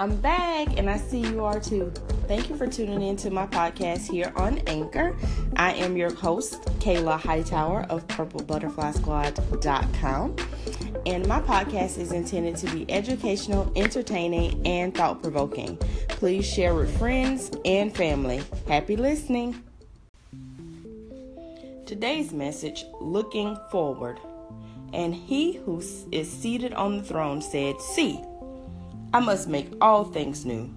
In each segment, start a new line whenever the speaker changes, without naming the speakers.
I'm back and I see you are too. Thank you for tuning in to my podcast here on Anchor. I am your host, Kayla Hightower of PurpleButterflySquad.com. And my podcast is intended to be educational, entertaining, and thought provoking. Please share with friends and family. Happy listening. Today's message Looking Forward. And he who is seated on the throne said, See, I must make all things new.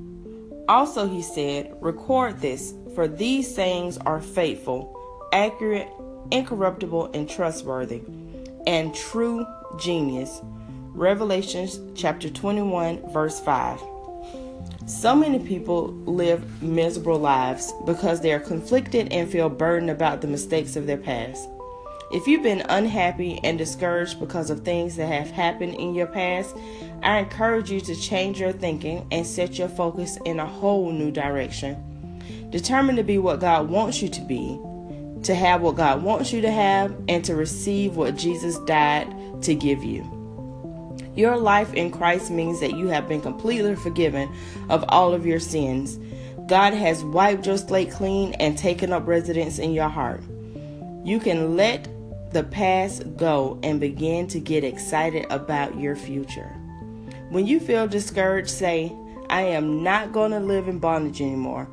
Also, he said, Record this, for these sayings are faithful, accurate, incorruptible, and trustworthy, and true genius. Revelations chapter 21, verse 5. So many people live miserable lives because they are conflicted and feel burdened about the mistakes of their past. If you've been unhappy and discouraged because of things that have happened in your past, I encourage you to change your thinking and set your focus in a whole new direction. Determine to be what God wants you to be, to have what God wants you to have, and to receive what Jesus died to give you. Your life in Christ means that you have been completely forgiven of all of your sins. God has wiped your slate clean and taken up residence in your heart. You can let the past go and begin to get excited about your future. When you feel discouraged, say, I am not going to live in bondage anymore.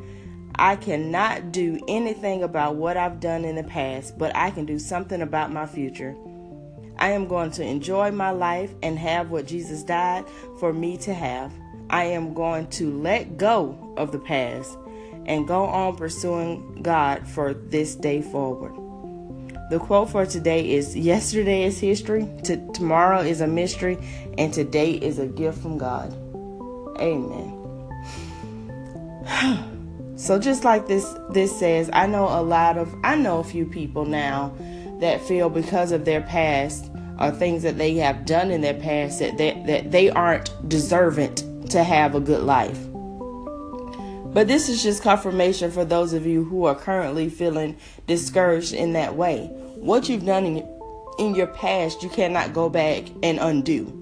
I cannot do anything about what I've done in the past, but I can do something about my future. I am going to enjoy my life and have what Jesus died for me to have. I am going to let go of the past and go on pursuing God for this day forward. The quote for today is Yesterday is history, t- tomorrow is a mystery, and today is a gift from God. Amen. so just like this this says, I know a lot of I know a few people now that feel because of their past or things that they have done in their past that they, that they aren't deserving to have a good life. But this is just confirmation for those of you who are currently feeling discouraged in that way. What you've done in, in your past, you cannot go back and undo.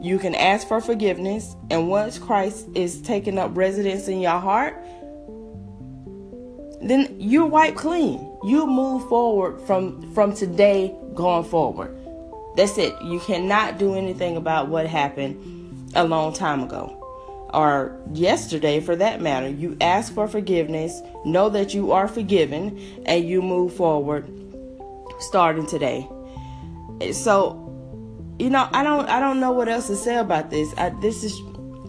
You can ask for forgiveness, and once Christ is taking up residence in your heart, then you're wiped clean. You move forward from from today going forward. That's it. You cannot do anything about what happened a long time ago or yesterday for that matter. You ask for forgiveness, know that you are forgiven, and you move forward starting today. So, you know, I don't I don't know what else to say about this. I, this is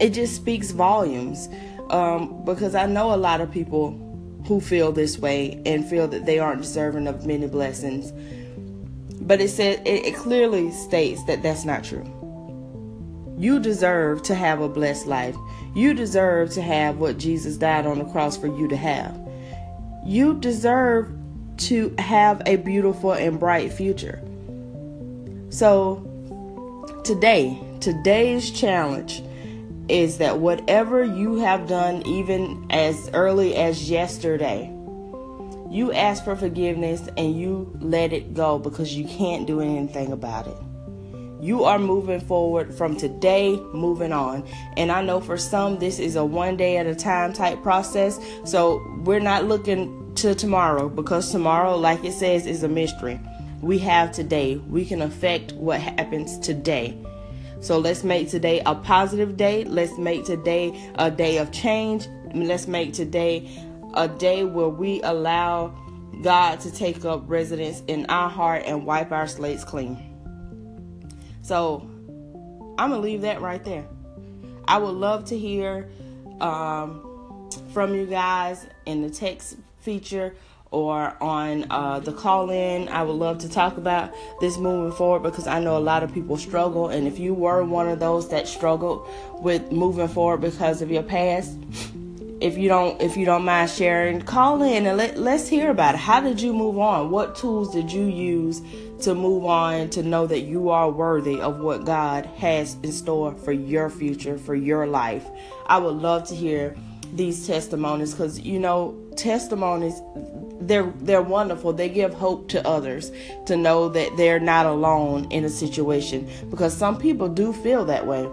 it just speaks volumes um, because I know a lot of people who feel this way and feel that they aren't deserving of many blessings. But it said it, it clearly states that that's not true. You deserve to have a blessed life. You deserve to have what Jesus died on the cross for you to have. You deserve to have a beautiful and bright future. So, today, today's challenge is that whatever you have done, even as early as yesterday, you ask for forgiveness and you let it go because you can't do anything about it. You are moving forward from today, moving on. And I know for some, this is a one day at a time type process. So we're not looking to tomorrow because tomorrow, like it says, is a mystery. We have today. We can affect what happens today. So let's make today a positive day. Let's make today a day of change. Let's make today a day where we allow God to take up residence in our heart and wipe our slates clean. So I'm gonna leave that right there. I would love to hear um, from you guys in the text feature or on uh, the call in. I would love to talk about this moving forward because I know a lot of people struggle. And if you were one of those that struggled with moving forward because of your past, if you don't if you don't mind sharing call in and let, let's hear about it. How did you move on? What tools did you use to move on to know that you are worthy of what god has in store for your future for your life? I would love to hear these testimonies because you know testimonies they're they're wonderful. They give hope to others to know that they're not alone in a situation because some people do feel that way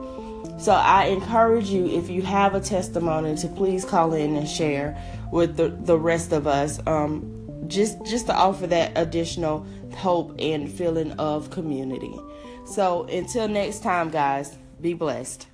So I encourage you, if you have a testimony, to please call in and share with the, the rest of us. Um, just just to offer that additional hope and feeling of community. So until next time, guys, be blessed.